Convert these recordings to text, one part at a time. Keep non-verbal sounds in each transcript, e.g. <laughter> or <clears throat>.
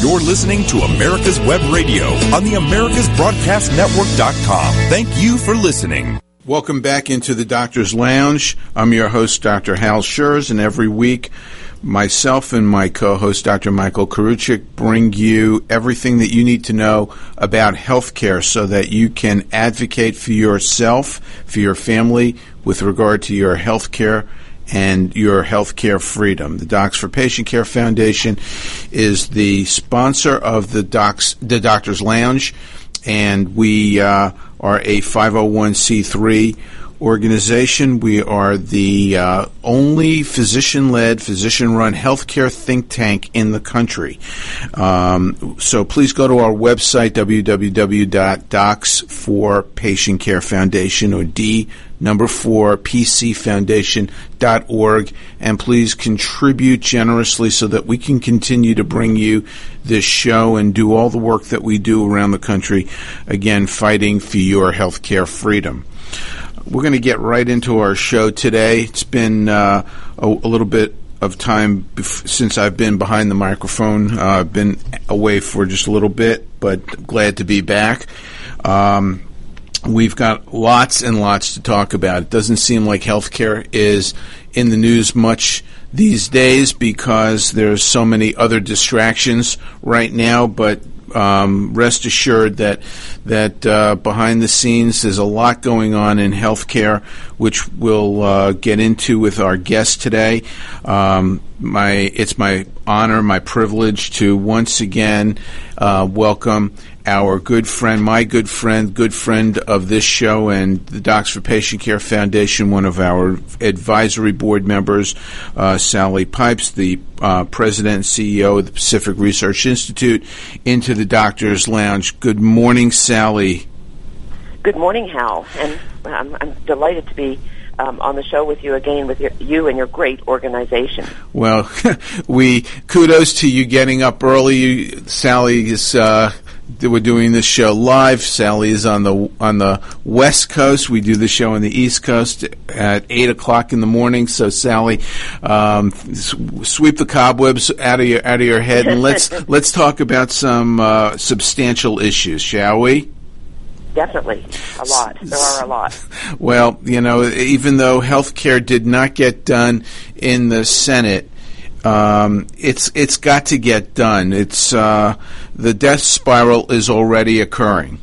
You're listening to America's Web Radio on the AmericasBroadcastNetwork.com. Thank you for listening. Welcome back into the Doctor's Lounge. I'm your host, Dr. Hal Scherz, and every week, myself and my co-host, Dr. Michael Karuchik, bring you everything that you need to know about healthcare so that you can advocate for yourself, for your family, with regard to your healthcare and your healthcare freedom. The Docs for Patient Care Foundation is the sponsor of the Docs, the Doctor's Lounge, and we uh, are a 501c3 organization. We are the uh, only physician led, physician run healthcare think tank in the country. Um, so please go to our website, www.docs for Patient Care Foundation or D number four, pcfoundation.org, and please contribute generously so that we can continue to bring you this show and do all the work that we do around the country, again, fighting for your healthcare freedom. We're going to get right into our show today. It's been uh, a, a, little bit of time bef- since I've been behind the microphone. Uh, I've been away for just a little bit, but glad to be back. Um, we've got lots and lots to talk about. It doesn't seem like healthcare is in the news much these days because there's so many other distractions right now, but um, rest assured that that uh, behind the scenes there's a lot going on in healthcare, which we'll uh, get into with our guest today. Um, my it's my honor, my privilege to once again uh, welcome our good friend, my good friend, good friend of this show and the Docs for Patient Care Foundation, one of our advisory board members, uh, Sally Pipes, the uh, president and CEO of the Pacific Research Institute, into the Doctor's Lounge. Good morning, Sally. Good morning, Hal, and um, I'm delighted to be um, on the show with you again with your, you and your great organization. Well, <laughs> we kudos to you getting up early. Sally is uh, we're doing this show live. Sally is on the on the West Coast. We do the show on the East Coast at eight o'clock in the morning. So Sally, um, sweep the cobwebs out of your out of your head, and let's <laughs> let's talk about some uh, substantial issues, shall we? Definitely, a lot. There are a lot. <laughs> Well, you know, even though health care did not get done in the Senate, um, it's it's got to get done. It's uh, the death spiral is already occurring.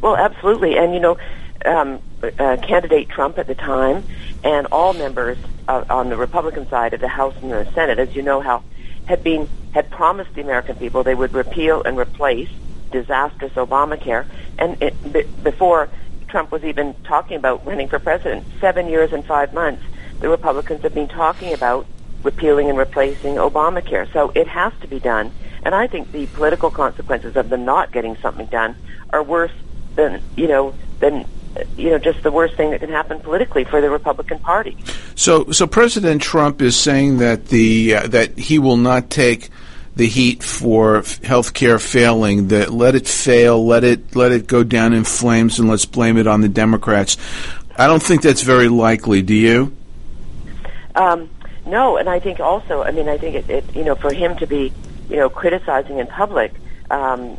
Well, absolutely, and you know, um, uh, candidate Trump at the time, and all members on the Republican side of the House and the Senate, as you know, Hal had been had promised the American people they would repeal and replace disastrous Obamacare, and it, b- before Trump was even talking about running for president, seven years and five months, the Republicans have been talking about repealing and replacing Obamacare. So it has to be done. And I think the political consequences of them not getting something done are worse than, you know, than you know, just the worst thing that can happen politically for the Republican Party. So, so President Trump is saying that the uh, that he will not take the heat for health care failing. That let it fail, let it let it go down in flames, and let's blame it on the Democrats. I don't think that's very likely. Do you? Um, no, and I think also, I mean, I think it, it you know, for him to be, you know, criticizing in public um,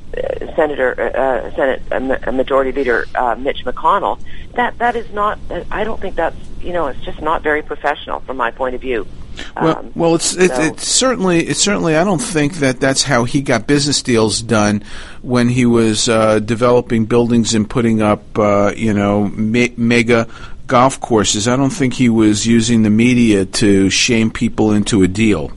Senator, uh, uh Senate uh, Majority Leader uh, Mitch McConnell, that that is not. I don't think that's you know, it's just not very professional from my point of view. Well, um, well, it's it, so. it's certainly it's certainly. I don't think that that's how he got business deals done when he was uh, developing buildings and putting up, uh, you know, me- mega golf courses. I don't think he was using the media to shame people into a deal.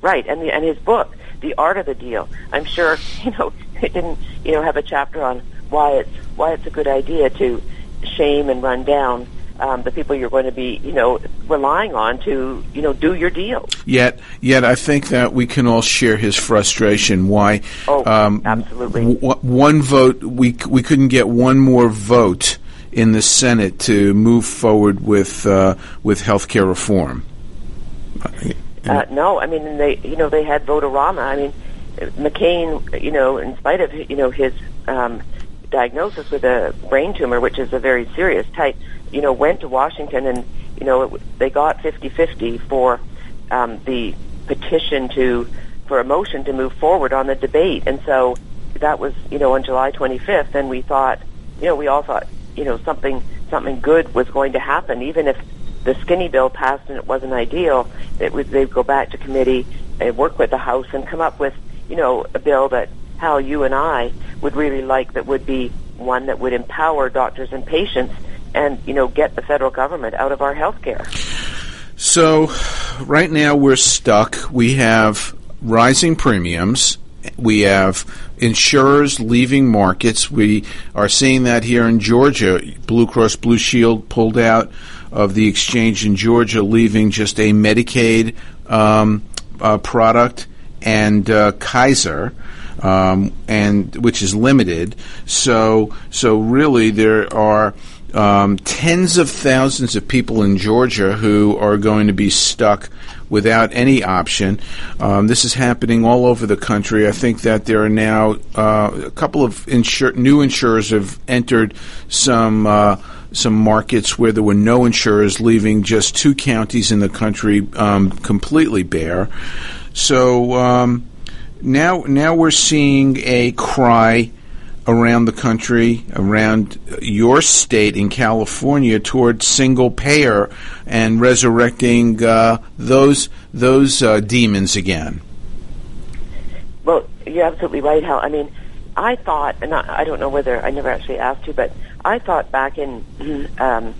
Right, and the, and his book, The Art of the Deal. I'm sure <laughs> you know it didn't you know have a chapter on why it's why it's a good idea to shame and run down um, the people you're going to be, you know, relying on to, you know, do your deal. Yet, yet, I think that we can all share his frustration. Why? Oh, um, absolutely. W- one vote, we we couldn't get one more vote in the Senate to move forward with uh, with health care reform? Uh, no, I mean they you know they had Vote-A-Rama. I mean McCain, you know, in spite of you know his um, diagnosis with a brain tumor, which is a very serious type, you know, went to Washington and you know it, they got 50-50 for um, the petition to for a motion to move forward on the debate. And so that was, you know, on July 25th, and we thought, you know, we all thought, you know, something something good was going to happen, even if the skinny bill passed and it wasn't ideal. It would they'd go back to committee and work with the House and come up with, you know, a bill that Hal, you and I would really like that would be one that would empower doctors and patients and, you know, get the federal government out of our health care. So, right now we're stuck. We have rising premiums. We have insurers leaving markets. We are seeing that here in Georgia. Blue Cross Blue Shield pulled out of the exchange in Georgia, leaving just a Medicaid um, uh, product and uh, Kaiser. Um, and which is limited. So, so really, there are um, tens of thousands of people in Georgia who are going to be stuck without any option. Um, this is happening all over the country. I think that there are now uh, a couple of insur- new insurers have entered some. Uh, some markets where there were no insurers, leaving just two counties in the country um, completely bare. So um, now, now we're seeing a cry around the country, around your state in California, towards single payer and resurrecting uh, those those uh, demons again. Well, you're absolutely right, Hal. I mean, I thought, and I, I don't know whether I never actually asked you, but I thought back in <clears throat> um,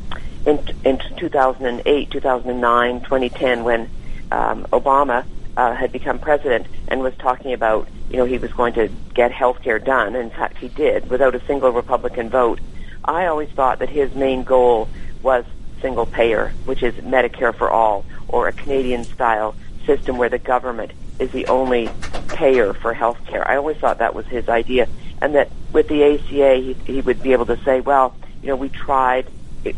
in, in 2008, 2009, 2010, when um, Obama uh, had become president and was talking about, you know, he was going to get health care done. In fact, he did without a single Republican vote. I always thought that his main goal was single payer, which is Medicare for all, or a Canadian style system where the government is the only payer for health care. I always thought that was his idea, and that with the ACA, he, he would be able to say, well, you know, we tried,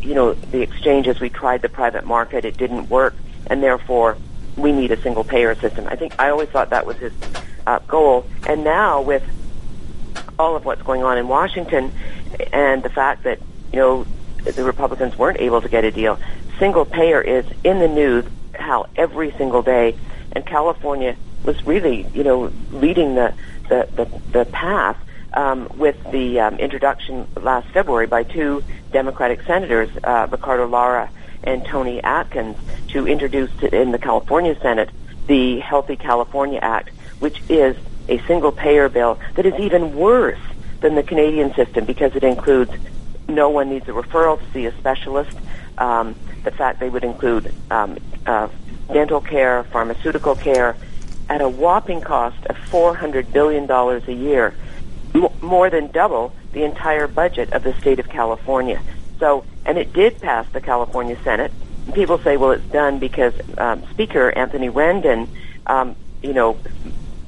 you know, the exchanges, we tried the private market, it didn't work, and therefore we need a single payer system. I think I always thought that was his uh, goal, and now with all of what's going on in Washington and the fact that you know the Republicans weren't able to get a deal, single payer is in the news Hal every single day, and California was really you know leading the the the, the path um, with the um, introduction last February by two Democratic senators, uh, Ricardo Lara and Toni Atkins to introduce in the California Senate the Healthy California Act, which is a single payer bill that is even worse than the Canadian system because it includes no one needs a referral to see a specialist. Um, the fact they would include um, uh, dental care, pharmaceutical care, at a whopping cost of $400 billion a year, m- more than double the entire budget of the state of California. So, and it did pass the California Senate. People say, well, it's done because um, Speaker Anthony Rendon, um, you know,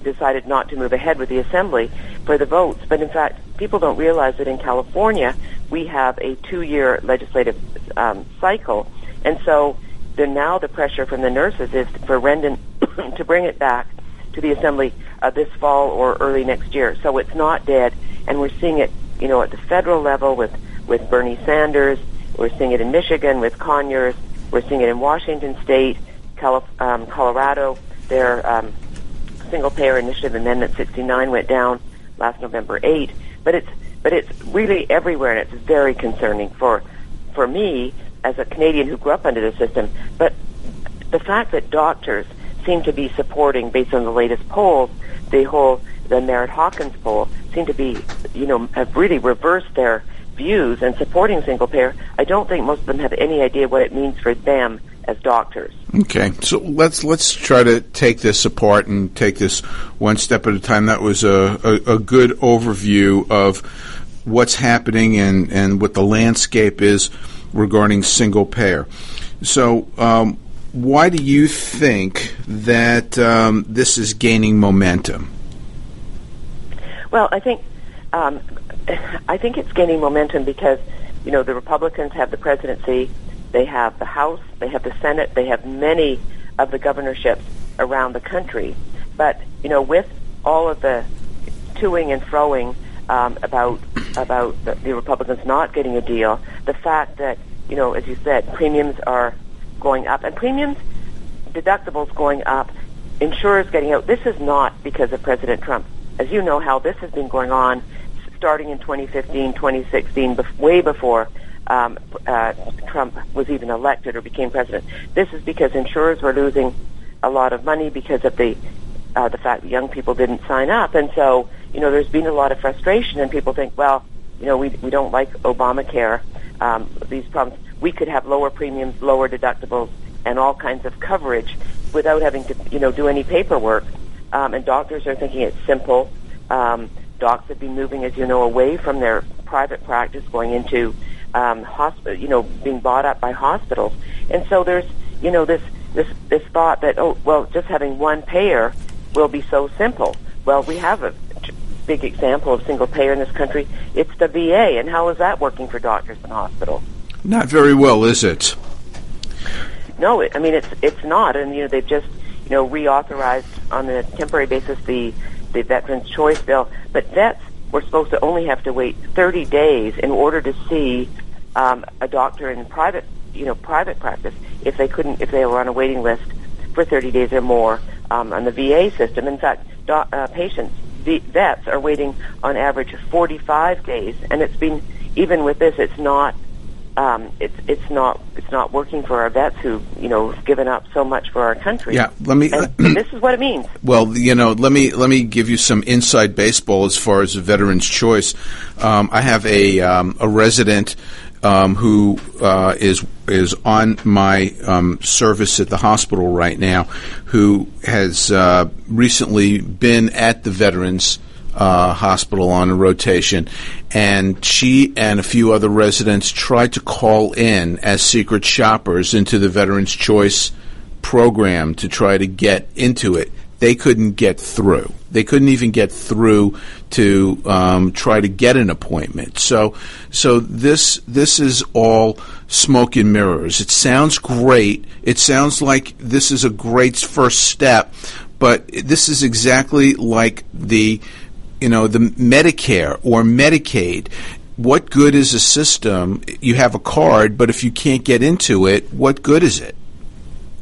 decided not to move ahead with the Assembly for the votes. But in fact, people don't realize that in California we have a two-year legislative um, cycle, and so the, now the pressure from the nurses is for Rendon <coughs> to bring it back to the Assembly uh, this fall or early next year. So it's not dead, and we're seeing it, you know, at the federal level with with Bernie Sanders. We're seeing it in Michigan with Conyers. We're seeing it in Washington State, Calif- um, Colorado. Their um, single-payer initiative amendment 69 went down last November 8. But it's but it's really everywhere, and it's very concerning for for me as a Canadian who grew up under the system. But the fact that doctors seem to be supporting, based on the latest polls, the whole the Merritt Hawkins poll seem to be, you know, have really reversed their views and supporting single payer, I don't think most of them have any idea what it means for them as doctors. Okay, so let's let's try to take this apart and take this one step at a time. That was a, a, a good overview of what's happening and, and what the landscape is regarding single payer. So, um, why do you think that um, this is gaining momentum? Well, I think um, I think it's gaining momentum because, you know, the Republicans have the presidency, they have the House, they have the Senate, they have many of the governorships around the country. But, you know, with all of the toing and froing um, about about the, the Republicans not getting a deal, the fact that, you know, as you said, premiums are going up, and premiums, deductibles going up insurers getting out. This is not because of President Trump. As you know, Hal this has been going on starting in 2015, 2016, way before um, uh, Trump was even elected or became president. This is because insurers were losing a lot of money because of the uh, the fact that young people didn't sign up, and so you know there's been a lot of frustration, and people think, well, you know, we we don't like Obamacare. Um, these problems, we could have lower premiums, lower deductibles, and all kinds of coverage without having to you know do any paperwork. Um, and doctors are thinking it's simple. Um, docs have been moving, as you know, away from their private practice, going into um, hospital, you know, being bought up by hospitals. And so there's, you know, this this this thought that oh well, just having one payer will be so simple. Well, we have a big example of single payer in this country. It's the VA, and how is that working for doctors and hospitals? Not very well, is it? No, it, I mean it's it's not, and you know they've just you know reauthorized on a temporary basis the the Veterans Choice Bill, but vets were supposed to only have to wait 30 days in order to see um, a doctor in private you know private practice if they couldn't if they were on a waiting list for 30 days or more um, on the VA system. In fact, do, uh, patients, the vets are waiting on average 45 days, and it's been even with this, it's not. Um, it's it's not it's not working for our vets who you know have given up so much for our country. Yeah, let me. And, and <clears throat> this is what it means. Well, you know, let me let me give you some inside baseball as far as a veteran's choice. Um, I have a um, a resident um, who uh, is is on my um, service at the hospital right now, who has uh, recently been at the Veterans uh, Hospital on a rotation, and she and a few other residents tried to call in as secret shoppers into the Veterans Choice program to try to get into it they couldn't get through. They couldn't even get through to um, try to get an appointment. So, so this this is all smoke and mirrors. It sounds great. It sounds like this is a great first step, but this is exactly like the you know the Medicare or Medicaid. What good is a system? You have a card, but if you can't get into it, what good is it?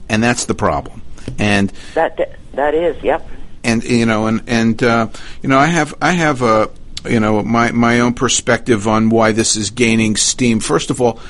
And that's the problem. And that that is, yep. And you know, and and uh, you know, I have I have a you know my my own perspective on why this is gaining steam. First of all,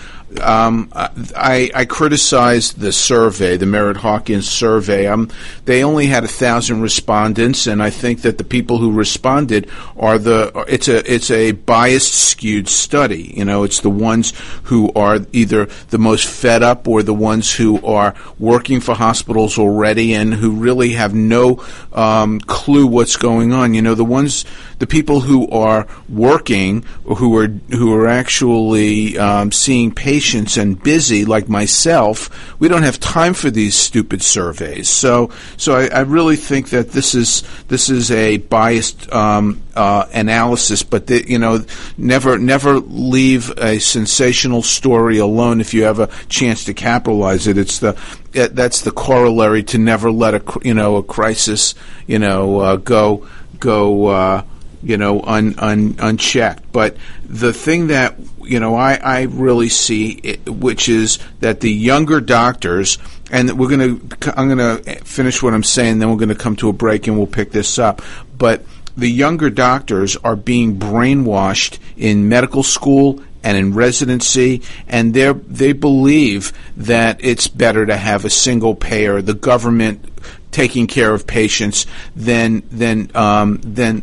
um, I, I criticized the survey, the Merritt Hawkins survey. Um, they only had a thousand respondents, and I think that the people who responded are the it's a it's a biased, skewed study. You know, it's the ones who are either the most fed up or the ones who are working for hospitals already and who really have no um, clue what's going on. You know, the ones the people who are working, who are who are actually um, seeing patients and busy like myself, we don't have time for these stupid surveys. So, so I, I really think that this is this is a biased um, uh, analysis. But the, you know, never never leave a sensational story alone if you have a chance to capitalize it. It's the that's the corollary to never let a you know a crisis you know uh, go go. Uh, you know, un, un, unchecked. But the thing that you know I, I really see, it, which is that the younger doctors, and we're going to I'm going to finish what I'm saying, then we're going to come to a break and we'll pick this up. But the younger doctors are being brainwashed in medical school and in residency, and they they believe that it's better to have a single payer, the government taking care of patients, than than um, than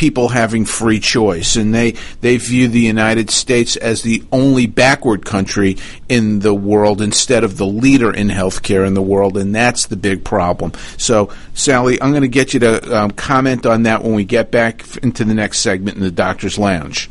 people having free choice, and they they view the United States as the only backward country in the world instead of the leader in healthcare in the world, and that's the big problem. So, Sally, I'm going to get you to um, comment on that when we get back into the next segment in the Doctor's Lounge.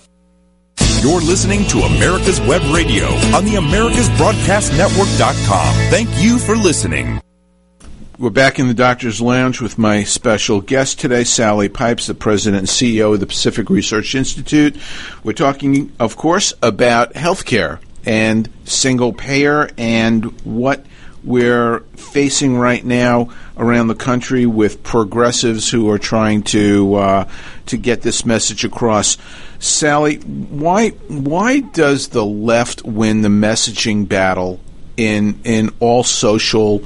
You're listening to America's Web Radio on the AmericasBroadcastNetwork.com. Thank you for listening. We're back in the Doctor's Lounge with my special guest today, Sally Pipes, the President and CEO of the Pacific Research Institute. We're talking, of course, about healthcare and single payer and what we're facing right now around the country with progressives who are trying to uh, to get this message across. Sally, why why does the left win the messaging battle in in all social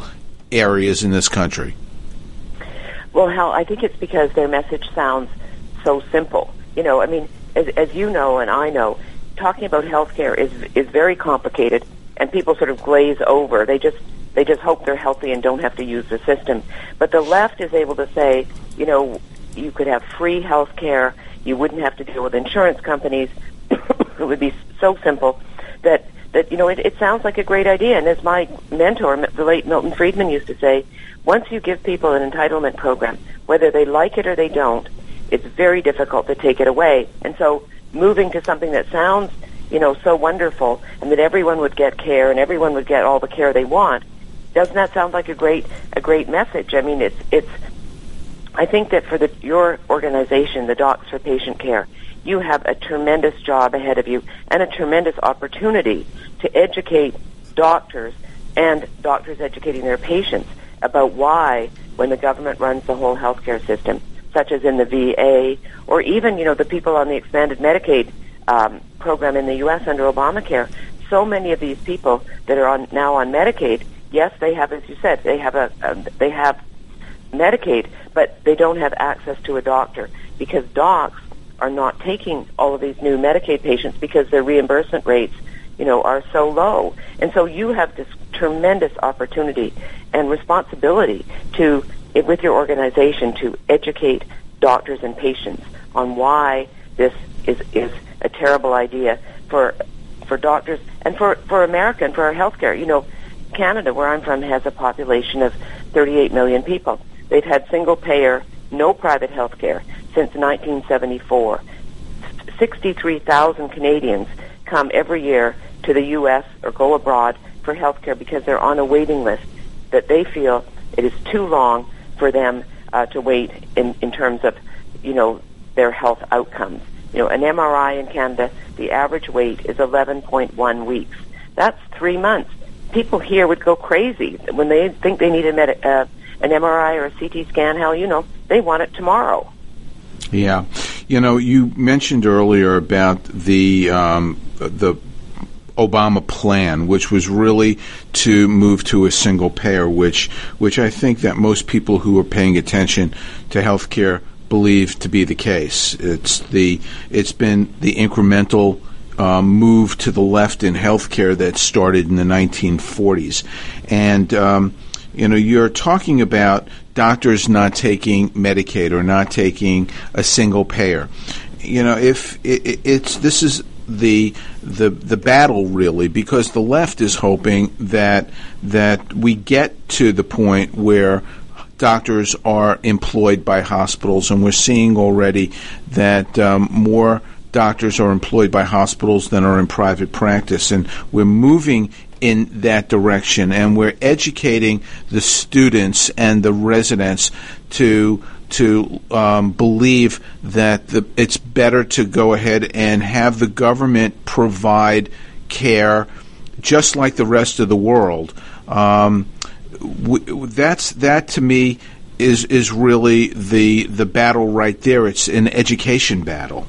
areas in this country? Well, Hal, I think it's because their message sounds so simple. You know, I mean, as, as you know and I know, talking about healthcare is is very complicated, and people sort of glaze over. They just they just hope they're healthy and don't have to use the system. But the left is able to say, you know, you could have free health care. You wouldn't have to deal with insurance companies. <coughs> it would be so simple that that you know it, it sounds like a great idea. And as my mentor, the late Milton Friedman, used to say, once you give people an entitlement program, whether they like it or they don't, it's very difficult to take it away. And so, moving to something that sounds you know so wonderful, and that everyone would get care and everyone would get all the care they want doesn't that sound like a great a great message? I mean, it's it's. I think that for the your organization, the Docs for Patient Care, you have a tremendous job ahead of you and a tremendous opportunity to educate doctors and doctors educating their patients about why, when the government runs the whole healthcare system, such as in the VA or even you know the people on the expanded Medicaid um, program in the U.S. under Obamacare, so many of these people that are on now on Medicaid yes, they have, as you said, they have a, a they have Medicaid, but they don't have access to a doctor because docs are not taking all of these new Medicaid patients because their reimbursement rates, you know, are so low. And so you have this tremendous opportunity and responsibility to, with your organization, to educate doctors and patients on why this is, is a terrible idea for, for doctors and for, for America and for our healthcare. You know, Canada, where I'm from, has a population of 38 million people. They've had single payer, no private health care since 1974. 63,000 Canadians come every year to the U.S. or go abroad for health care because they're on a waiting list that they feel it is too long for them uh, to wait in, in terms of, you know, their health outcomes. You know, an MRI in Canada, the average wait is 11.1 weeks. That's three months people here would go crazy when they think they need a med- uh, an MRI or a CT scan. Hell, you know, they want it tomorrow. Yeah, you know, you mentioned earlier about the um, the Obama plan, which was really to move to a single payer, which which I think that most people who are paying attention to healthcare believe to be the case. It's the it's been the incremental um, move to the left in healthcare that started in the 1940s. And, um, you know, you're talking about doctors not taking Medicaid or not taking a single payer. You know, if it, it's this is the the the battle really because the left is hoping that that we get to the point where doctors are employed by hospitals and we're seeing already that um, more doctors are employed by hospitals than are in private practice. And we're moving in that direction and we're educating the students and the residents to to um, believe that the, it's better to go ahead and have the government provide care just like the rest of the world. Um, w- that's that to me is is really the the battle right there. It's an education battle,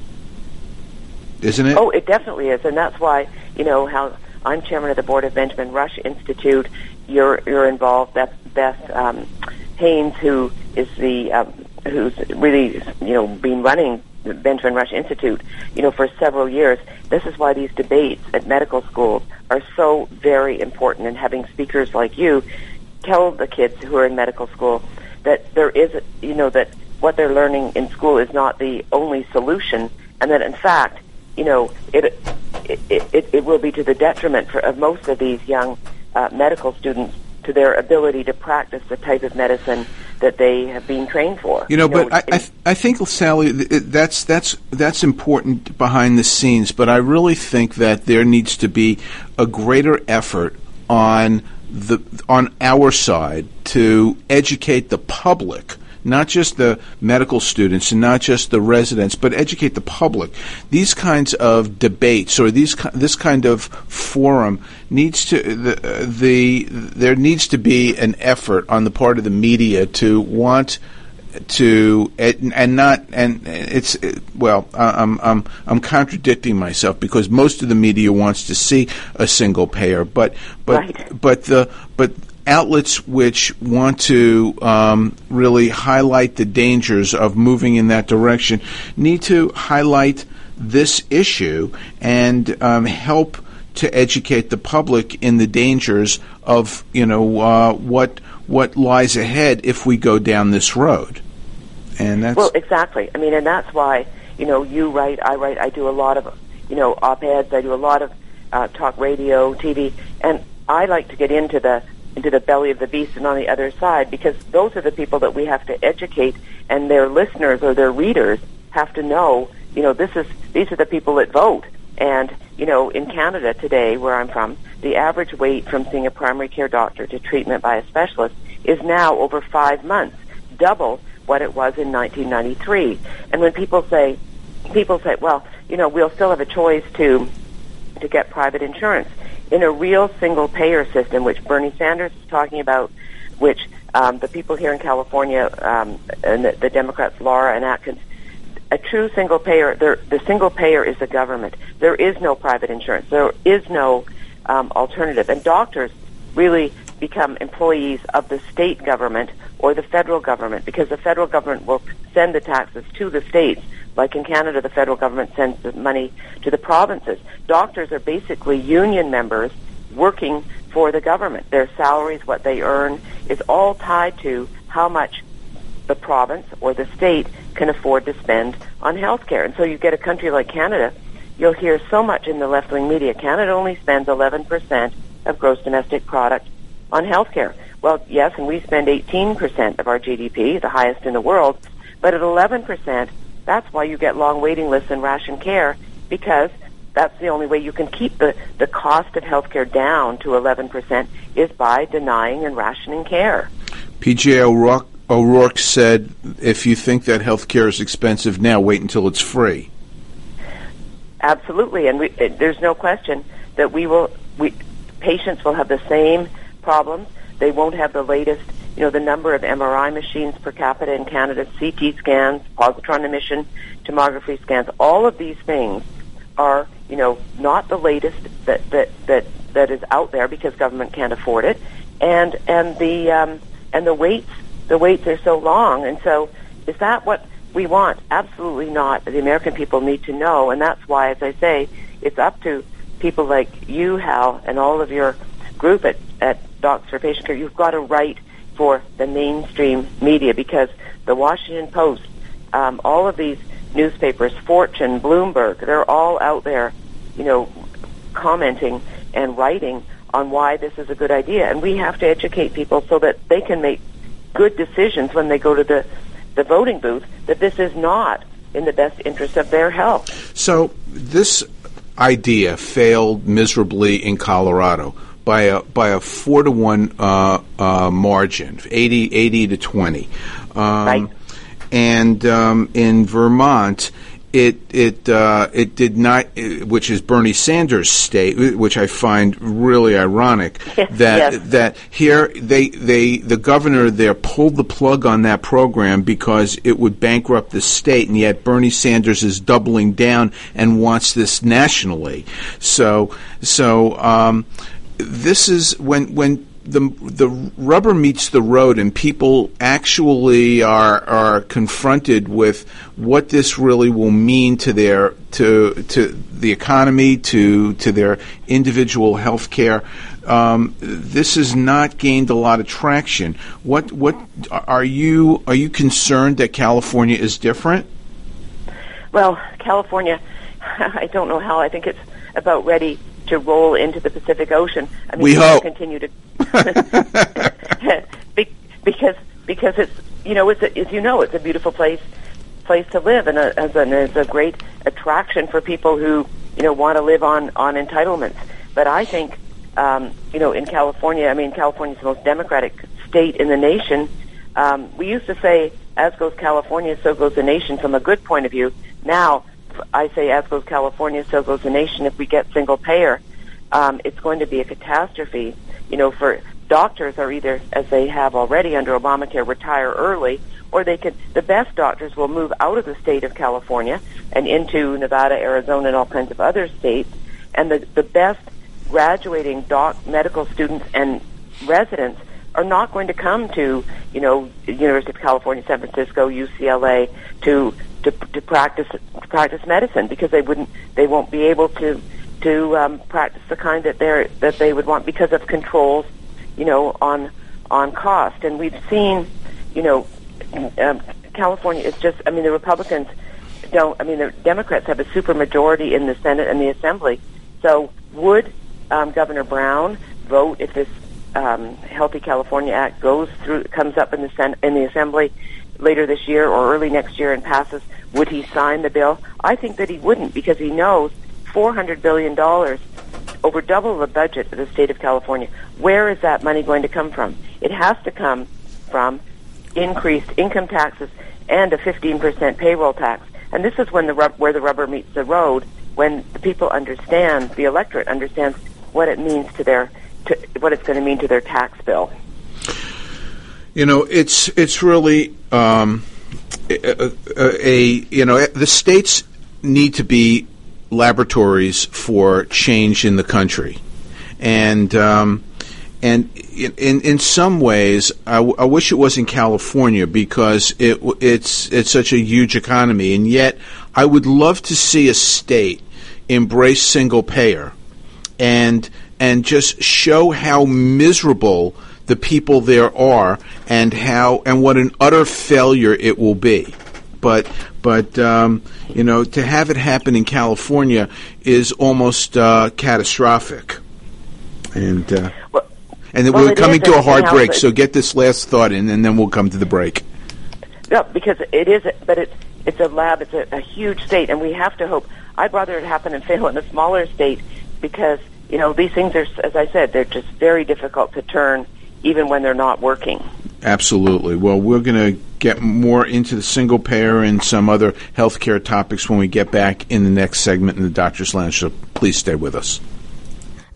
isn't it? Oh, it definitely is, and that's why you know how I'm chairman of the board of Benjamin Rush Institute. You're you're involved. That's Beth um, Haynes, who is the um, who's really you know been running the Benjamin Rush Institute, you know, for several years. This is why these debates at medical schools are so very important, and having speakers like you tell the kids who are in medical school that there is, you know, that what they're learning in school is not the only solution, and that in fact, you know, it it, it, it will be to the detriment for, of most of these young uh, medical students to their ability to practice the type of medicine that they have been trained for. You know, you know but I, I, th- I, think Sally, that's that's that's important behind the scenes. But I really think that there needs to be a greater effort on the on our side to educate the public not just the medical students and not just the residents, but educate the public. These kinds of debates or these this kind of forum needs to the, the there needs to be an effort on the part of the media to want to and not and it's well I'm I'm I'm contradicting myself because most of the media wants to see a single payer but but right. but the but outlets which want to um, really highlight the dangers of moving in that direction need to highlight this issue and um, help to educate the public in the dangers of you know uh, what what lies ahead if we go down this road. And that's well, exactly. I mean, and that's why you know you write, I write, I do a lot of you know op-eds, I do a lot of uh, talk radio, TV, and I like to get into the into the belly of the beast and on the other side because those are the people that we have to educate, and their listeners or their readers have to know. You know, this is these are the people that vote. And, you know, in Canada today, where I'm from, the average wait from seeing a primary care doctor to treatment by a specialist is now over five months, double what it was in 1993. And when people say, people say, well, you know, we'll still have a choice to to get private insurance in a real single payer system, which Bernie Sanders is talking about, which um, the people here in California um, and the, the Democrats, Lara and Atkins, a true single payer, the single payer is the government. There is no private insurance. There is no um, alternative. And doctors really become employees of the state government or the federal government because the federal government will send the taxes to the states. Like in Canada, the federal government sends the money to the provinces. Doctors are basically union members working for the government. Their salaries, what they earn, is all tied to how much the province or the state can afford to spend on health care. And so you get a country like Canada, you'll hear so much in the left-wing media. Canada only spends 11% of gross domestic product on health care. Well, yes, and we spend 18% of our GDP, the highest in the world, but at 11%, that's why you get long waiting lists and ration care, because that's the only way you can keep the, the cost of health care down to 11% is by denying and rationing care. PJ O'Rourke, O'Rourke said, if you think that health care is expensive now, wait until it's free. Absolutely, and we, it, there's no question that we will, we, patients will have the same problems. They won't have the latest, you know, the number of MRI machines per capita in Canada, CT scans, positron emission tomography scans. All of these things are, you know, not the latest that that that that is out there because government can't afford it, and and the um, and the waits the waits are so long, and so is that what we want? Absolutely not. The American people need to know, and that's why, as I say, it's up to people like you, Hal, and all of your group at, at Docs for Patient Care, you've got to write for the mainstream media because the Washington Post, um, all of these newspapers, Fortune, Bloomberg, they're all out there, you know, commenting and writing on why this is a good idea. And we have to educate people so that they can make good decisions when they go to the, the voting booth that this is not in the best interest of their health. So this idea failed miserably in Colorado by a by a four to one uh, uh, margin, 80, 80 to twenty. Um, right. And um, in Vermont, it it uh, it did not, which is Bernie Sanders' state, which I find really ironic. <laughs> that yes. that here they they the governor there pulled the plug on that program because it would bankrupt the state, and yet Bernie Sanders is doubling down and wants this nationally. So so um, this is when when the the rubber meets the road and people actually are are confronted with what this really will mean to their to to the economy to to their individual health care um, this has not gained a lot of traction. What what are you are you concerned that California is different? Well California <laughs> I don't know how. I think it's about ready to roll into the Pacific Ocean. I mean, we hope continue to <laughs> <laughs> because because it's you know it's a, as you know it's a beautiful place place to live and a, as an as a great attraction for people who you know want to live on on entitlements. But I think um, you know in California, I mean California is the most democratic state in the nation. Um, we used to say, "As goes California, so goes the nation." From a good point of view, now I say, "As goes California, so goes the nation." If we get single payer, um, it's going to be a catastrophe. You know, for doctors are either, as they have already under Obamacare, retire early, or they could. The best doctors will move out of the state of California and into Nevada, Arizona, and all kinds of other states. And the the best graduating doc medical students and residents are not going to come to you know University of California, San Francisco, UCLA to to, to practice to practice medicine because they wouldn't they won't be able to to um, practice the kind that they that they would want because of controls, you know, on on cost. And we've seen, you know, um, California is just. I mean, the Republicans don't. I mean, the Democrats have a super majority in the Senate and the Assembly. So would um, Governor Brown vote if this um, Healthy California Act goes through, comes up in the Sen- in the Assembly later this year or early next year and passes? Would he sign the bill? I think that he wouldn't because he knows $400 billion, over double the budget of the state of California. Where is that money going to come from? It has to come from increased income taxes and a 15% payroll tax. And this is when the rub- where the rubber meets the road, when the people understand, the electorate understands what it means to their, to, what it's going to mean to their tax bill. You know, it's it's really um, a, a, you know the states need to be laboratories for change in the country, and um, and in, in, in some ways, I, w- I wish it was in California because it it's it's such a huge economy, and yet I would love to see a state embrace single payer, and and just show how miserable the people there are, and how and what an utter failure it will be. But but um, you know, to have it happen in California is almost uh, catastrophic. And uh, Well, and then well, we're coming to a hard in break. So get this last thought in, and then we'll come to the break. No, because it is, but it's it's a lab. It's a, a huge state, and we have to hope. I'd rather it happen and fail in a smaller state because you know these things are, as I said, they're just very difficult to turn, even when they're not working. Absolutely. Well, we're going to get more into the single payer and some other healthcare topics when we get back in the next segment in the Doctor's Lounge. So please stay with us.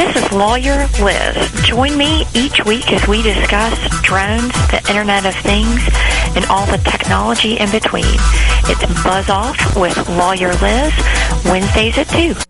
This is Lawyer Liz. Join me each week as we discuss drones, the Internet of Things, and all the technology in between. It's Buzz Off with Lawyer Liz, Wednesdays at 2.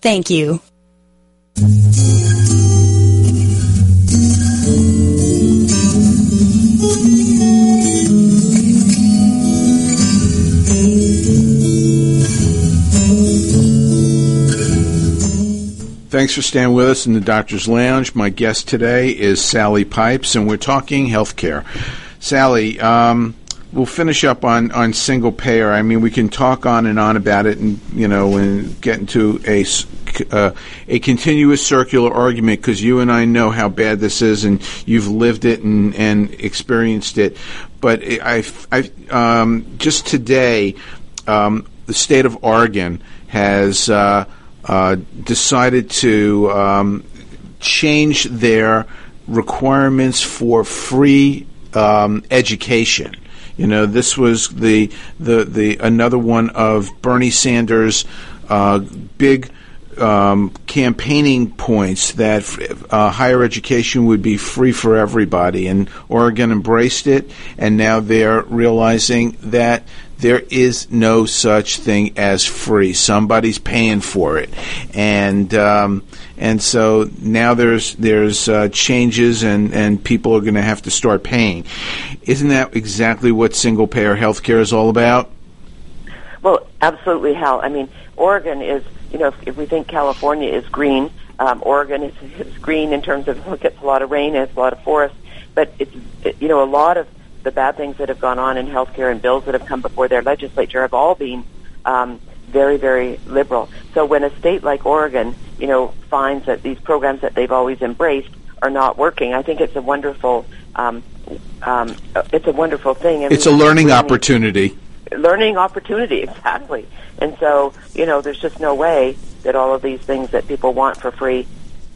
Thank you. Thanks for staying with us in the Doctor's Lounge. My guest today is Sally Pipes, and we're talking healthcare. Sally, um, we'll finish up on, on single payer. I mean, we can talk on and on about it, and you know, and get into a uh, a continuous circular argument because you and I know how bad this is, and you've lived it and, and experienced it. But I, I um, just today, um, the state of Oregon has. Uh, uh, decided to um, change their requirements for free um, education. You know, this was the the the another one of Bernie Sanders' uh, big um, campaigning points that uh, higher education would be free for everybody, and Oregon embraced it, and now they're realizing that there is no such thing as free. Somebody's paying for it, and um, and so now there's there's uh, changes, and and people are going to have to start paying. Isn't that exactly what single payer health care is all about? Well, absolutely, Hal. I mean, Oregon is you know if, if we think California is green, um, Oregon is, is green in terms of it gets a lot of rain, it has a lot of forest, but it's it, you know a lot of the bad things that have gone on in healthcare and bills that have come before their legislature have all been um, very, very liberal. So when a state like Oregon, you know, finds that these programs that they've always embraced are not working, I think it's a wonderful, um, um, it's a wonderful thing. And it's a learning opportunity. Learning opportunity, <laughs> exactly. And so, you know, there's just no way that all of these things that people want for free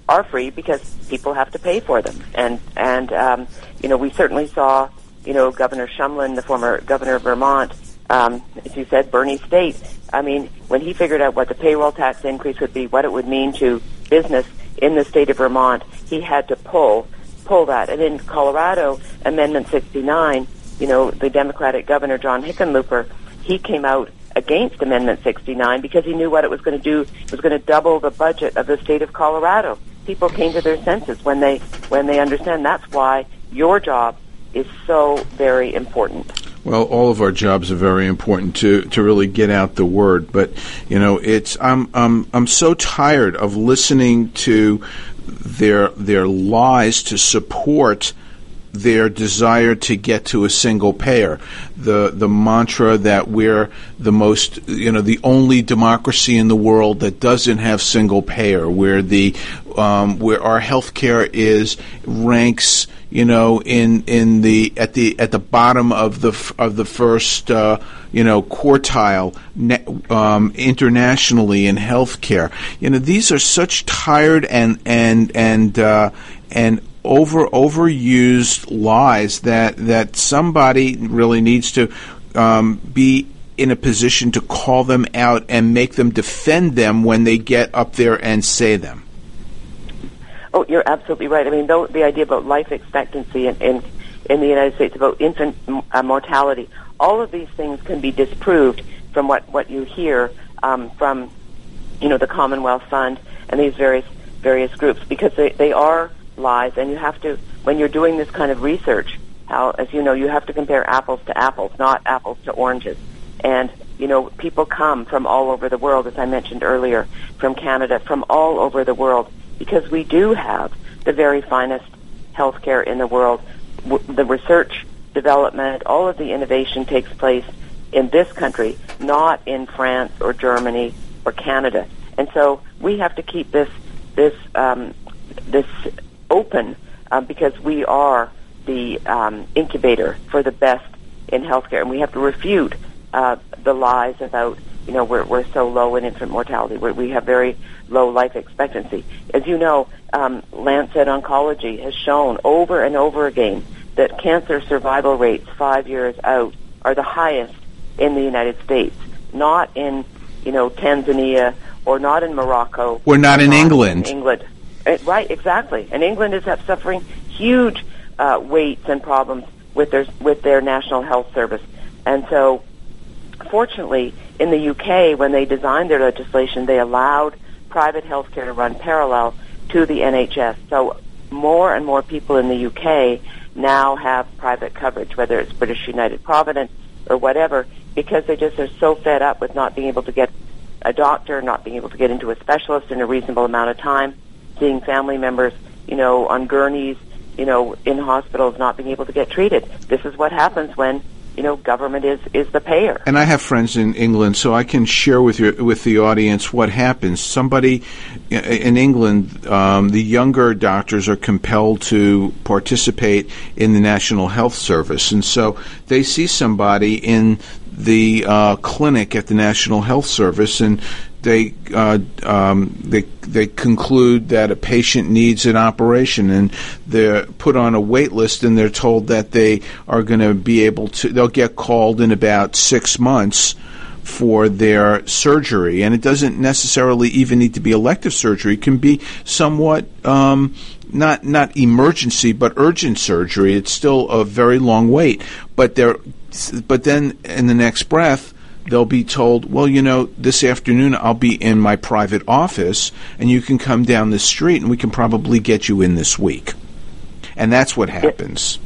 are free because people have to pay for them. And and um, you know, we certainly saw you know, Governor Shumlin, the former governor of Vermont, um, as you said, Bernie State. I mean, when he figured out what the payroll tax increase would be, what it would mean to business in the state of Vermont, he had to pull pull that. And in Colorado, Amendment 69, you know, the Democratic governor John Hickenlooper, he came out against Amendment 69 because he knew what it was going to do. It was going to double the budget of the state of Colorado. People came to their senses when they when they understand that's why your job is so very important. Well, all of our jobs are very important to, to really get out the word, but you know, it's I'm I'm I'm so tired of listening to their their lies to support their desire to get to a single payer. The the mantra that we're the most you know the only democracy in the world that doesn't have single payer, where the um, where our healthcare is ranks you know in in the at the at the bottom of the of the first uh, you know quartile um, internationally in healthcare. You know these are such tired and and and uh, and over overused lies that that somebody really needs to um, be in a position to call them out and make them defend them when they get up there and say them. Oh, you're absolutely right. I mean, though, the idea about life expectancy in, in, in the United States, about infant uh, mortality, all of these things can be disproved from what, what you hear um, from, you know, the Commonwealth Fund and these various various groups because they, they are lies, and you have to, when you're doing this kind of research, how, as you know, you have to compare apples to apples, not apples to oranges. And, you know, people come from all over the world, as I mentioned earlier, from Canada, from all over the world, because we do have the very finest healthcare in the world. The research, development, all of the innovation takes place in this country, not in France or Germany or Canada. And so we have to keep this this um, this open uh, because we are the um, incubator for the best in healthcare, and we have to refute uh, the lies about you know we're we're so low in infant mortality. We're, we have very low life expectancy. As you know, um, Lancet Oncology has shown over and over again that cancer survival rates five years out are the highest in the United States, not in you know Tanzania or not in Morocco. We're not in England. In England, Uh, right? Exactly. And England is suffering huge uh, waits and problems with their with their national health service. And so, fortunately, in the UK, when they designed their legislation, they allowed private healthcare to run parallel to the NHS. So more and more people in the UK now have private coverage, whether it's British United Provident or whatever, because they just are so fed up with not being able to get a doctor, not being able to get into a specialist in a reasonable amount of time, seeing family members, you know, on gurneys, you know, in hospitals, not being able to get treated. This is what happens when you know, government is is the payer. And I have friends in England, so I can share with your with the audience what happens. Somebody in England, um, the younger doctors are compelled to participate in the National Health Service, and so they see somebody in the uh, clinic at the National Health Service, and they uh, um, they they conclude that a patient needs an operation, and they're put on a wait list, and they're told that they are going to be able to. They'll get called in about six months for their surgery, and it doesn't necessarily even need to be elective surgery. It can be somewhat um, not not emergency, but urgent surgery. It's still a very long wait, but they but then in the next breath they'll be told, well, you know, this afternoon I'll be in my private office and you can come down the street and we can probably get you in this week. And that's what happens.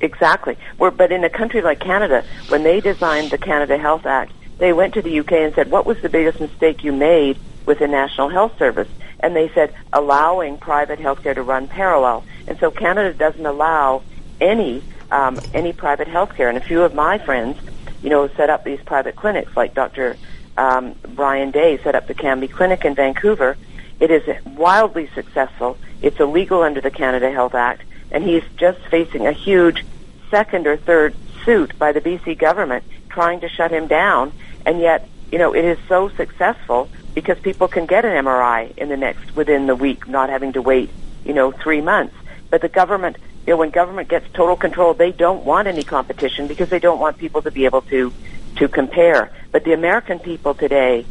Exactly. We're, but in a country like Canada, when they designed the Canada Health Act, they went to the UK and said, what was the biggest mistake you made with the National Health Service? And they said, allowing private healthcare to run parallel. And so Canada doesn't allow any um, any private healthcare. And a few of my friends you know, set up these private clinics like Dr. Um, Brian Day set up the Cambie Clinic in Vancouver. It is wildly successful. It's illegal under the Canada Health Act, and he's just facing a huge second or third suit by the BC government trying to shut him down. And yet, you know, it is so successful because people can get an MRI in the next within the week, not having to wait, you know, three months. But the government you know, when government gets total control, they don't want any competition because they don't want people to be able to to compare. But the American people today,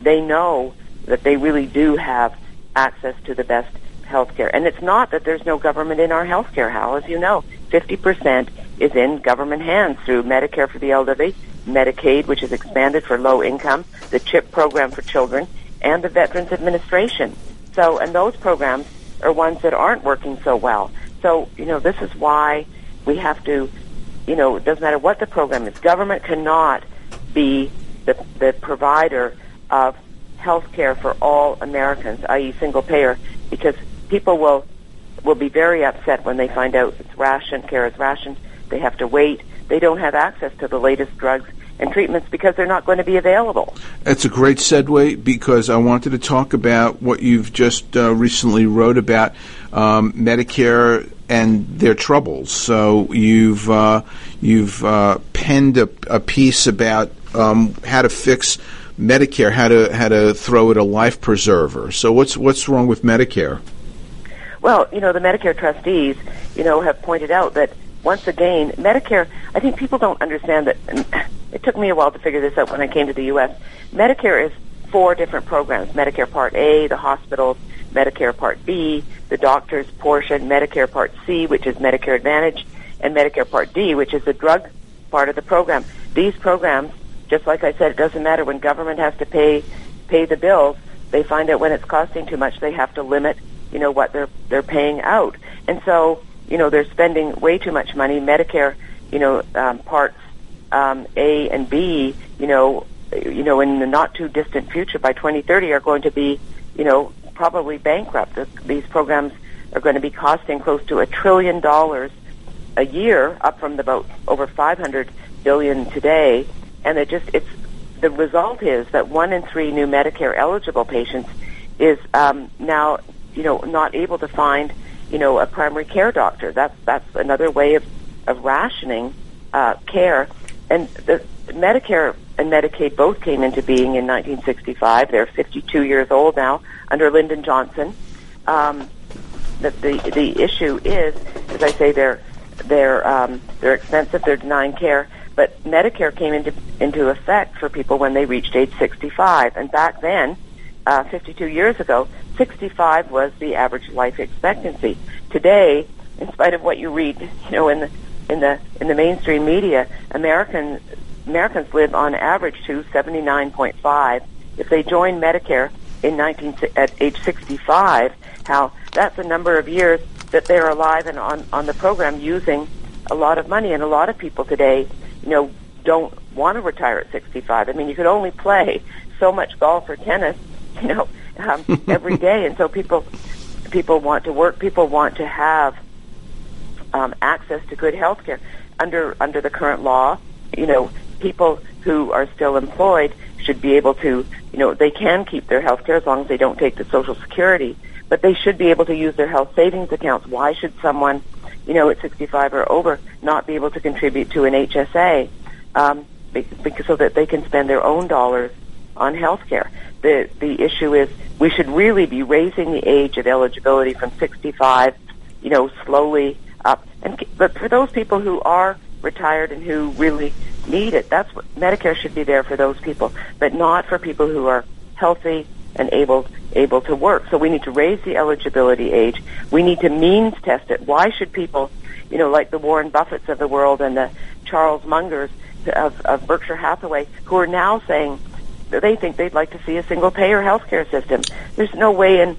they know that they really do have access to the best health care. And it's not that there's no government in our health care, Hal. As you know, 50% is in government hands through Medicare for the elderly, Medicaid, which is expanded for low income, the CHIP program for children, and the Veterans Administration. So, and those programs are ones that aren't working so well. So, you know, this is why we have to, you know, it doesn't matter what the program is. Government cannot be the, the provider of health care for all Americans, i.e. single payer, because people will will be very upset when they find out it's rationed, care is rationed. They have to wait. They don't have access to the latest drugs and treatments because they're not going to be available. That's a great segue because I wanted to talk about what you've just uh, recently wrote about um, Medicare and their troubles. So you've uh, you've uh, penned a, a, piece about um, how to fix Medicare, how to how to throw it a life preserver. So what's what's wrong with Medicare? Well, you know, the Medicare trustees, you know, have pointed out that once again, Medicare. I think people don't understand that. It took me a while to figure this out when I came to the U.S. Medicare is four different programs: Medicare Part A, the hospitals, Medicare Part B, the doctor's portion, Medicare Part C, which is Medicare Advantage, and Medicare Part D, which is the drug part of the program. These programs, just like I said, it doesn't matter when government has to pay pay the bills. They find out when it's costing too much, they have to limit, you know, what they're they're paying out, and so you know they're spending way too much money. Medicare, you know, um, parts um, A and B, you know, you know, in the not too distant future, by 2030, are going to be, you know, probably bankrupt. These programs are going to be costing close to a trillion dollars a year, up from the about over 500 billion today. And it just it's the result is that one in three new Medicare eligible patients is um, now you know not able to find you know a primary care doctor. That's that's another way of of rationing uh, care. And the Medicare and Medicaid both came into being in 1965. They're 52 years old now under Lyndon Johnson. Um, the, the the issue is, as I say, they're they're um, they're expensive. They're denying care, But Medicare came into into effect for people when they reached age 65, and back then, uh, 52 years ago, 65 was the average life expectancy. Today, in spite of what you read, you know, in the in the in the mainstream media, Americans Americans live on average to 79.5. If they join Medicare in 19 at age 65, how that's a number of years that they're alive and on on the program using a lot of money, and a lot of people today, you know, don't want to retire at 65. I mean, you could only play so much golf or tennis, <laughs> you know, um, every day, and so people people want to work. People want to have um, access to good health care under under the current law. You know, people who are still employed should be able to, you know, they can keep their health care as long as they don't take the Social Security, but they should be able to use their health savings accounts. Why should someone, you know, at 65 or over not be able to contribute to an HSA um, because so that they can spend their own dollars on health care? The the issue is we should really be raising the age of eligibility from 65, you know, slowly up. And but for those people who are retired and who really need it, that's what Medicare should be there for those people, but not for people who are healthy and able able to work. So we need to raise the eligibility age. We need to means test it. Why should people, you know, like the Warren Buffetts of the world and the Charles Mungers of, of Berkshire Hathaway, who are now saying they think they'd like to see a single payer healthcare system. There's no way in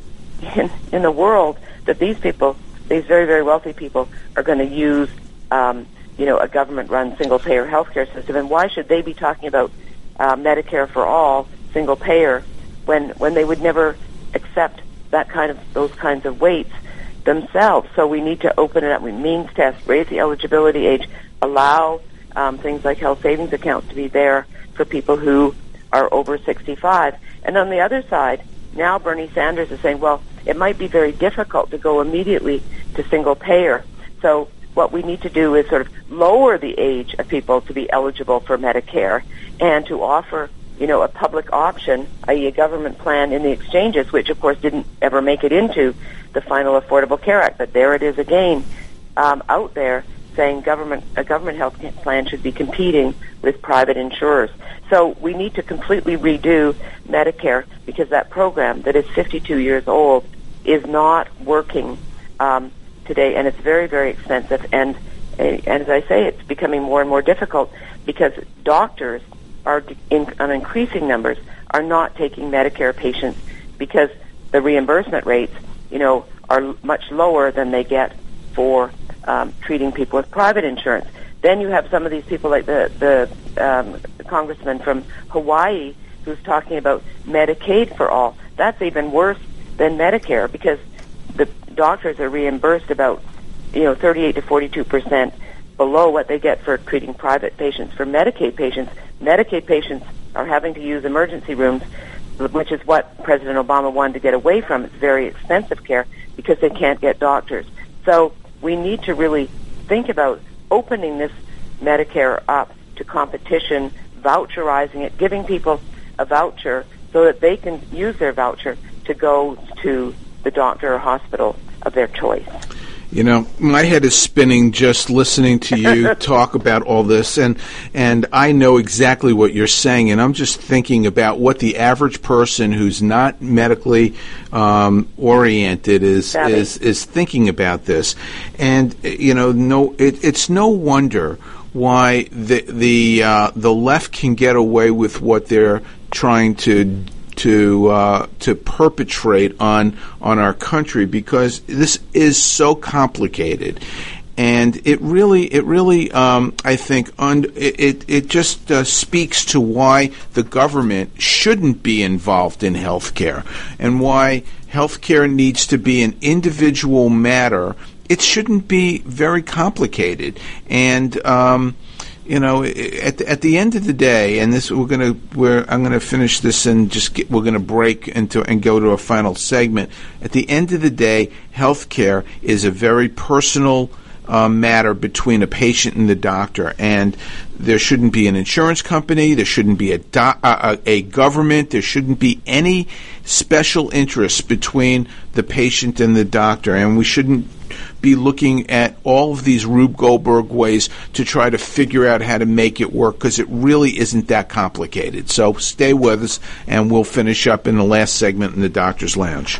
in, in the world that these people these very, very wealthy people are going to use, um, you know, a government-run single-payer healthcare system. And why should they be talking about uh, Medicare for all, single payer, when when they would never accept that kind of those kinds of weights themselves? So we need to open it up. We means test, raise the eligibility age, allow um, things like health savings accounts to be there for people who are over 65. And on the other side, now Bernie Sanders is saying, well, it might be very difficult to go immediately to single payer. So what we need to do is sort of lower the age of people to be eligible for Medicare and to offer, you know, a public option, i.e. a government plan in the exchanges, which of course didn't ever make it into the final Affordable Care Act, but there it is again um, out there saying government a government health plan should be competing with private insurers. So we need to completely redo Medicare because that program that is 52 years old is not working um, today, and it's very, very expensive. And, and as I say, it's becoming more and more difficult because doctors are in, on increasing numbers are not taking Medicare patients because the reimbursement rates, you know, are much lower than they get for um, treating people with private insurance. Then you have some of these people like the the um, congressman from Hawaii who's talking about Medicaid for all. That's even worse than Medicare because the doctors are reimbursed about you know 38 to 42 percent below what they get for treating private patients. For Medicaid patients, Medicaid patients are having to use emergency rooms, which is what President Obama wanted to get away from. It's very expensive care because they can't get doctors. So we need to really think about opening this Medicare up to competition, voucherizing it, giving people a voucher so that they can use their voucher to go to the doctor or hospital of their choice. You know, my head is spinning just listening to you <laughs> talk about all this, and and I know exactly what you're saying, and I'm just thinking about what the average person who's not medically um, oriented is is is thinking about this, and you know, no, it, it's no wonder why the the uh, the left can get away with what they're trying to to uh, to perpetrate on on our country because this is so complicated, and it really it really um, I think un- it it just uh, speaks to why the government shouldn't be involved in healthcare and why healthcare needs to be an individual matter. It shouldn't be very complicated and. Um, you know, at the, at the end of the day, and this we're gonna we're I'm gonna finish this and just get, we're gonna break into and go to a final segment. At the end of the day, healthcare is a very personal uh, matter between a patient and the doctor, and there shouldn't be an insurance company, there shouldn't be a, do- uh, a government, there shouldn't be any special interest between the patient and the doctor, and we shouldn't be looking at all of these Rube Goldberg ways to try to figure out how to make it work because it really isn't that complicated. So stay with us, and we'll finish up in the last segment in the Doctor's Lounge.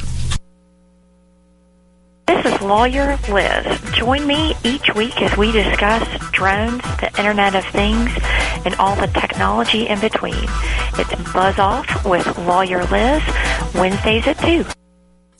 This is Lawyer Liz. Join me each week as we discuss drones, the Internet of Things, and all the technology in between. It's Buzz Off with Lawyer Liz, Wednesdays at 2.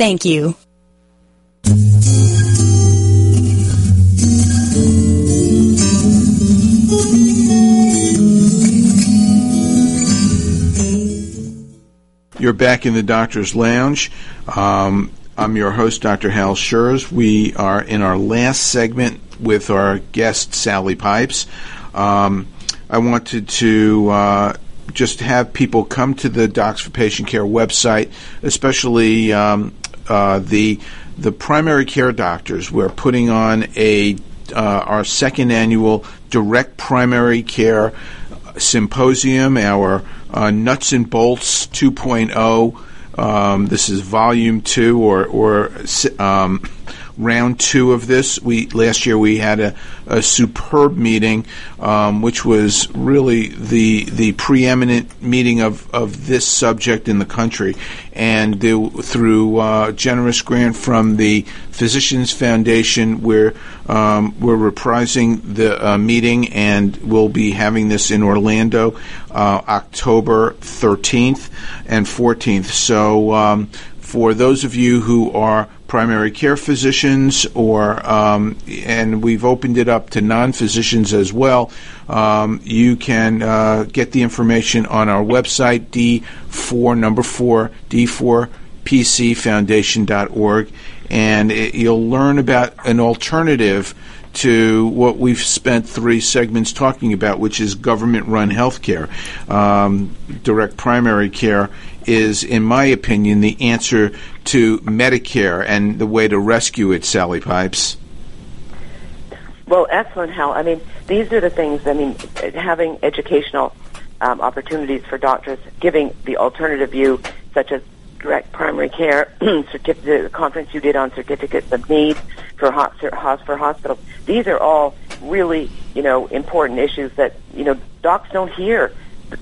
Thank you. You're back in the Doctor's Lounge. Um, I'm your host, Dr. Hal Scherz. We are in our last segment with our guest, Sally Pipes. Um, I wanted to uh, just have people come to the Docs for Patient Care website, especially um, uh, the the primary care doctors. We're putting on a uh, our second annual direct primary care symposium, our uh, nuts and bolts 2.0. Um, this is volume two or or um, round two of this. We last year we had a, a superb meeting, um, which was really the the preeminent meeting of, of this subject in the country, and through uh, generous grant from the Physicians Foundation, we're um, we're reprising the uh, meeting, and we'll be having this in Orlando, uh, October 13th and 14th. So. Um, for those of you who are primary care physicians, or um, and we've opened it up to non-physicians as well. Um, you can uh, get the information on our website d4 number four d4pcfoundation.org, and it, you'll learn about an alternative to what we've spent three segments talking about, which is government run healthcare. Um, direct primary care is, in my opinion, the answer to Medicare and the way to rescue it, Sally Pipes. Well, excellent, Hal. I mean, these are the things, I mean, having educational um, opportunities for doctors, giving the alternative view, such as direct primary care, <clears throat> certificate, the conference you did on certificates of need for, for hospitals. These are all really, you know, important issues that, you know, docs don't hear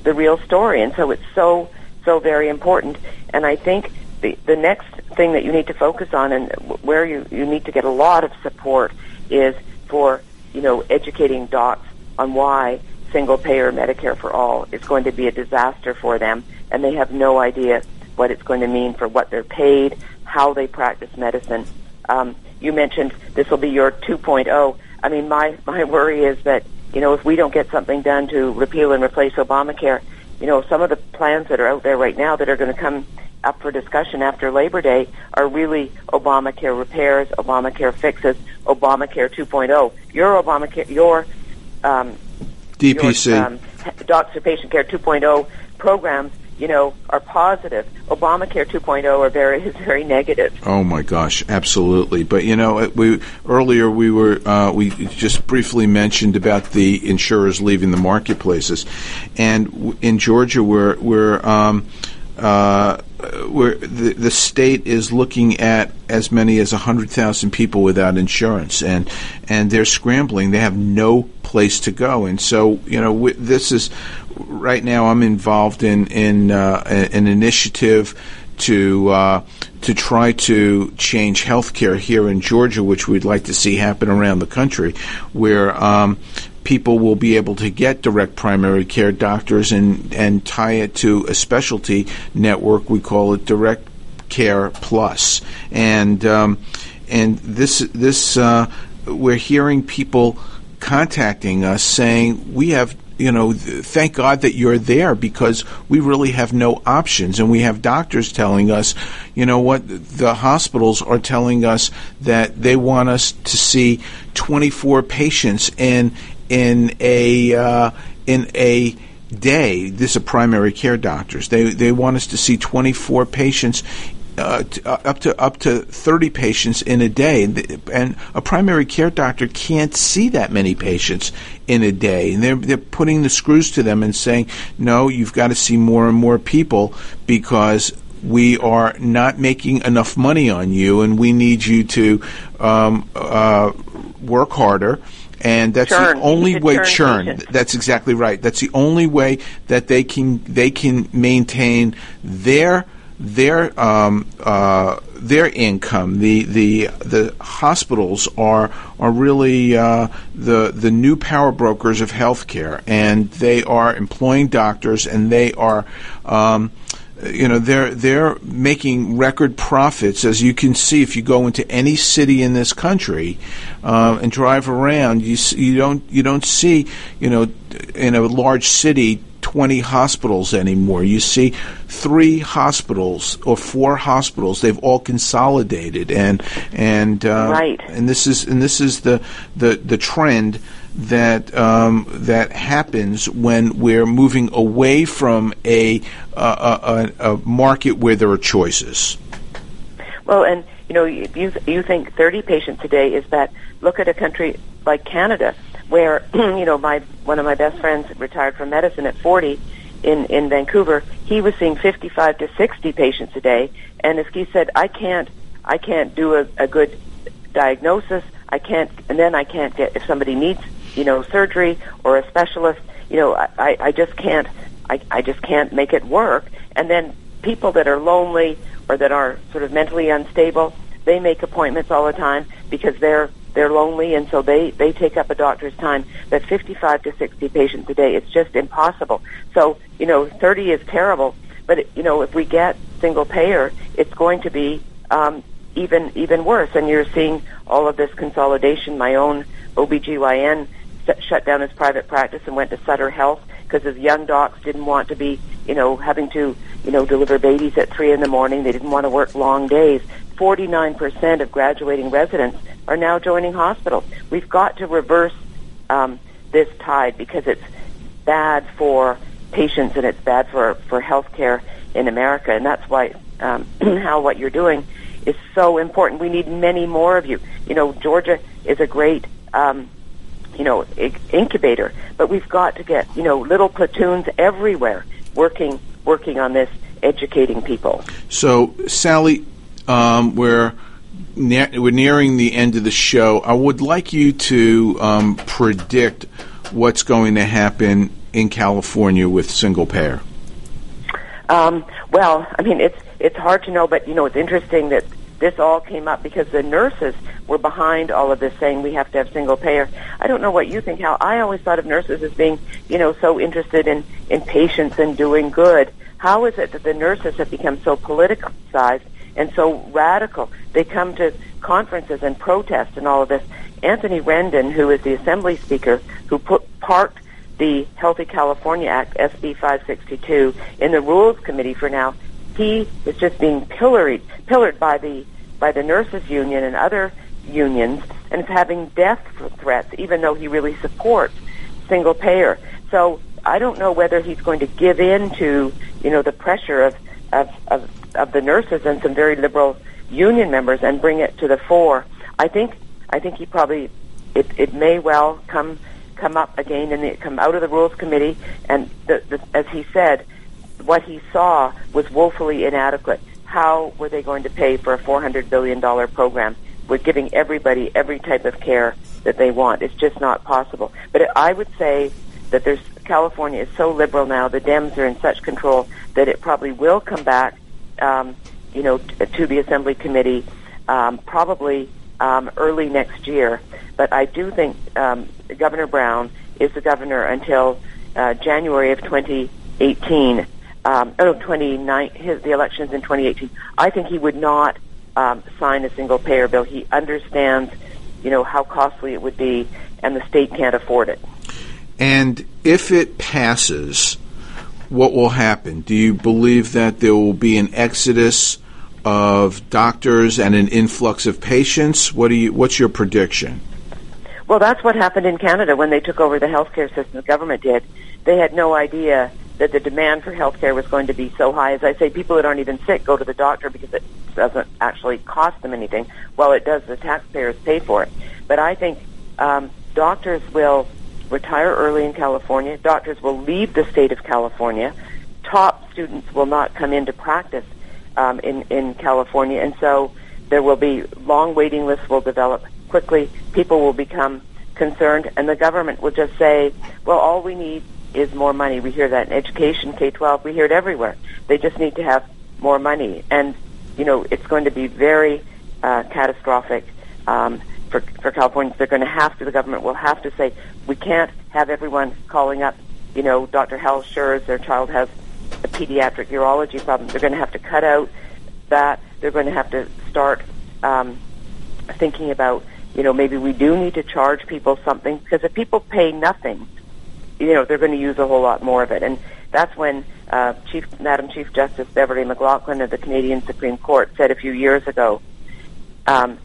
the real story. And so it's so, so very important. And I think the, the next thing that you need to focus on and where you, you need to get a lot of support is for, you know, educating docs on why single payer Medicare for all is going to be a disaster for them and they have no idea what it's going to mean for what they're paid, how they practice medicine. Um, you mentioned this will be your 2.0. I mean, my, my worry is that, you know, if we don't get something done to repeal and replace Obamacare, you know, some of the plans that are out there right now that are going to come up for discussion after Labor Day are really Obamacare repairs, Obamacare fixes, Obamacare 2.0. Your Obamacare, your um, DPC, your, um, Doctor Patient Care 2.0 programs you know, are positive. Obamacare 2.0 are very is <laughs> very negative. Oh my gosh, absolutely. But you know, we earlier we were uh, we just briefly mentioned about the insurers leaving the marketplaces, and in Georgia, we're we're um, uh, where the, the state is looking at as many as 100,000 people without insurance, and and they're scrambling. They have no place to go, and so you know w- this is right now. I'm involved in in uh, an initiative to uh, to try to change healthcare here in Georgia, which we'd like to see happen around the country, where um, people will be able to get direct primary care doctors and, and tie it to a specialty network. We call it Direct Care Plus, and um, and this this uh, we're hearing people contacting us saying we have you know, thank God that you're there because we really have no options. And we have doctors telling us, you know what, the hospitals are telling us that they want us to see 24 patients in in a uh, in a day. This is primary care doctors. They they want us to see 24 patients. Uh, t- uh, up to up to 30 patients in a day, and a primary care doctor can't see that many patients in a day. And they're they're putting the screws to them and saying, "No, you've got to see more and more people because we are not making enough money on you, and we need you to um, uh, work harder." and that's churn. the only way churn. churn. That's exactly right. That's the only way that they can they can maintain their their um, uh, their income. The the the hospitals are are really uh, the the new power brokers of healthcare, and they are employing doctors, and they are. Um, you know they're they're making record profits as you can see if you go into any city in this country uh, and drive around you you don't you don't see you know in a large city 20 hospitals anymore you see three hospitals or four hospitals they've all consolidated and and uh, right and this is and this is the the the trend that um, that happens when we're moving away from a, a, a, a market where there are choices. Well, and you know, you you think 30 patients a day is that? Look at a country like Canada, where <clears throat> you know my one of my best friends retired from medicine at 40 in in Vancouver. He was seeing 55 to 60 patients a day, and as he said, I can't I can't do a, a good diagnosis. I can't, and then I can't get if somebody needs you know, surgery or a specialist, you know, I, I just can't, I, I just can't make it work. And then people that are lonely or that are sort of mentally unstable, they make appointments all the time because they're they're lonely and so they they take up a doctor's time but 55 to 60 patients a day it's just impossible so you know 30 is terrible but you know if we get single payer it's going to be um, even even worse and you're seeing all of this consolidation my own OBGYN shut down his private practice and went to Sutter Health because his young docs didn't want to be, you know, having to, you know, deliver babies at three in the morning. They didn't want to work long days. 49% of graduating residents are now joining hospitals. We've got to reverse um, this tide because it's bad for patients and it's bad for for healthcare in America, and that's why um, <clears throat> how what you're doing is so important. We need many more of you. You know, Georgia is a great um, you know, incubator. But we've got to get, you know, little platoons everywhere working working on this, educating people. So, Sally, um, we're ne- we're nearing the end of the show. I would like you to um, predict what's going to happen in California with single payer. Um, well, I mean, it's it's hard to know, but you know, it's interesting that this all came up because the nurses were behind all of this saying we have to have single payer. I don't know what you think, How I always thought of nurses as being, you know, so interested in, in patients and doing good. How is it that the nurses have become so politicized and so radical? They come to conferences and protest and all of this. Anthony Rendon, who is the assembly speaker, who put, parked the Healthy California Act, SB 562, in the Rules Committee for now, he is just being pilloried, pillared by the by the nurses union and other unions, and is having death threats, even though he really supports single payer. So I don't know whether he's going to give in to you know the pressure of of of, of the nurses and some very liberal union members and bring it to the fore. I think I think he probably it, it may well come come up again and come out of the rules committee. And the, the, as he said what he saw was woefully inadequate. How were they going to pay for a 400 billion dollar program with giving everybody every type of care that they want? It's just not possible. But i would say that there's california is so liberal now the dems are in such control that it probably will come back um, you know t- to the assembly committee um, probably um, early next year. But I do think um, Governor Brown is the governor until uh, January of 2018. Um, oh, 29, his, the elections in 2018. I think he would not um, sign a single payer bill. He understands, you know, how costly it would be, and the state can't afford it. And if it passes, what will happen? Do you believe that there will be an exodus of doctors and an influx of patients? What do you? What's your prediction? Well, that's what happened in Canada when they took over the healthcare system. The government did. They had no idea that the demand for healthcare was going to be so high. As I say, people that aren't even sick go to the doctor because it doesn't actually cost them anything. Well, it does. The taxpayers pay for it. But I think um, doctors will retire early in California. Doctors will leave the state of California. Top students will not come into practice um, in in California, and so there will be long waiting lists will develop quickly. People will become concerned, and the government will just say, "Well, all we need is more money." We hear that in education, K twelve. We hear it everywhere. They just need to have more money, and you know it's going to be very uh, catastrophic. Um, for, for Californians, they're going to have to, the government will have to say, we can't have everyone calling up, you know, Dr. Hal Scherz, their child has a pediatric urology problem. They're going to have to cut out that. They're going to have to start um, thinking about, you know, maybe we do need to charge people something because if people pay nothing, you know, they're going to use a whole lot more of it. And that's when uh, Chief, Madam Chief Justice Beverley McLachlin of the Canadian Supreme Court said a few years ago, um,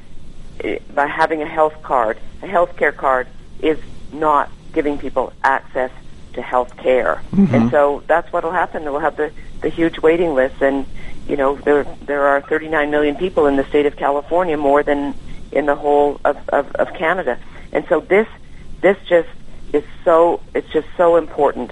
by having a health card, a health care card is not giving people access to health care. Mm-hmm. And so that's what will happen. We'll have the, the huge waiting list and you know, there there are 39 million people in the state of California, more than in the whole of, of, of Canada. And so this this just is so it's just so important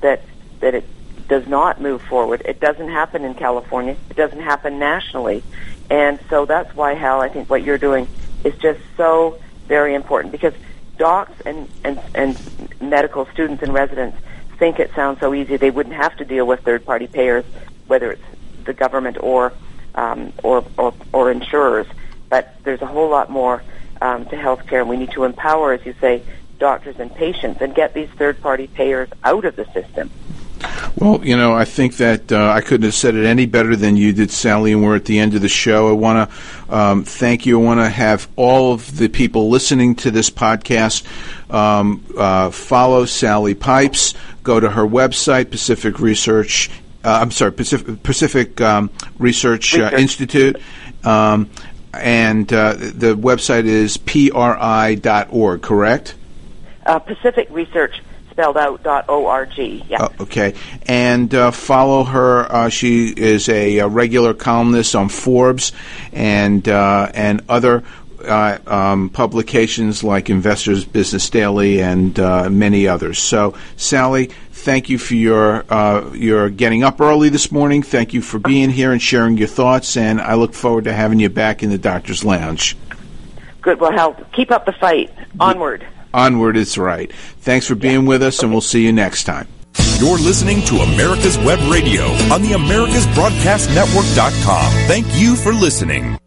that that it does not move forward. It doesn't happen in California. It doesn't happen nationally. And so that's why Hal, I think what you're doing is just so very important because docs and, and, and medical students and residents think it sounds so easy they wouldn't have to deal with third party payers, whether it's the government or, um, or, or, or insurers. But there's a whole lot more um, to healthcare, and we need to empower, as you say, doctors and patients and get these third party payers out of the system. Well, you know, I think that uh, I couldn't have said it any better than you did, Sally, and we're at the end of the show. I want to um, thank you. I want to have all of the people listening to this podcast um, uh, follow Sally Pipes, go to her website, Pacific Research. Uh, I'm sorry, Pacific, Pacific um, Research, uh, Institute. Um, and uh, the website is pri.org, correct? Uh, Pacific Research spelled out dot org. Yeah. Uh, okay, and uh, follow her. Uh, she is a, a, regular columnist on Forbes and uh, and other. Uh, um, publications like Investors Business Daily and uh, many others. So, Sally, thank you for your your getting up early this morning. Thank you for being here and sharing your thoughts. And I look forward to having you back in the Doctor's Lounge. Good. Well, help. keep up the fight. Onward. Onward is right. Thanks for being with us, and we'll see you next time. You're listening to America's Web Radio on the AmericasBroadcastNetwork.com. Thank you for listening.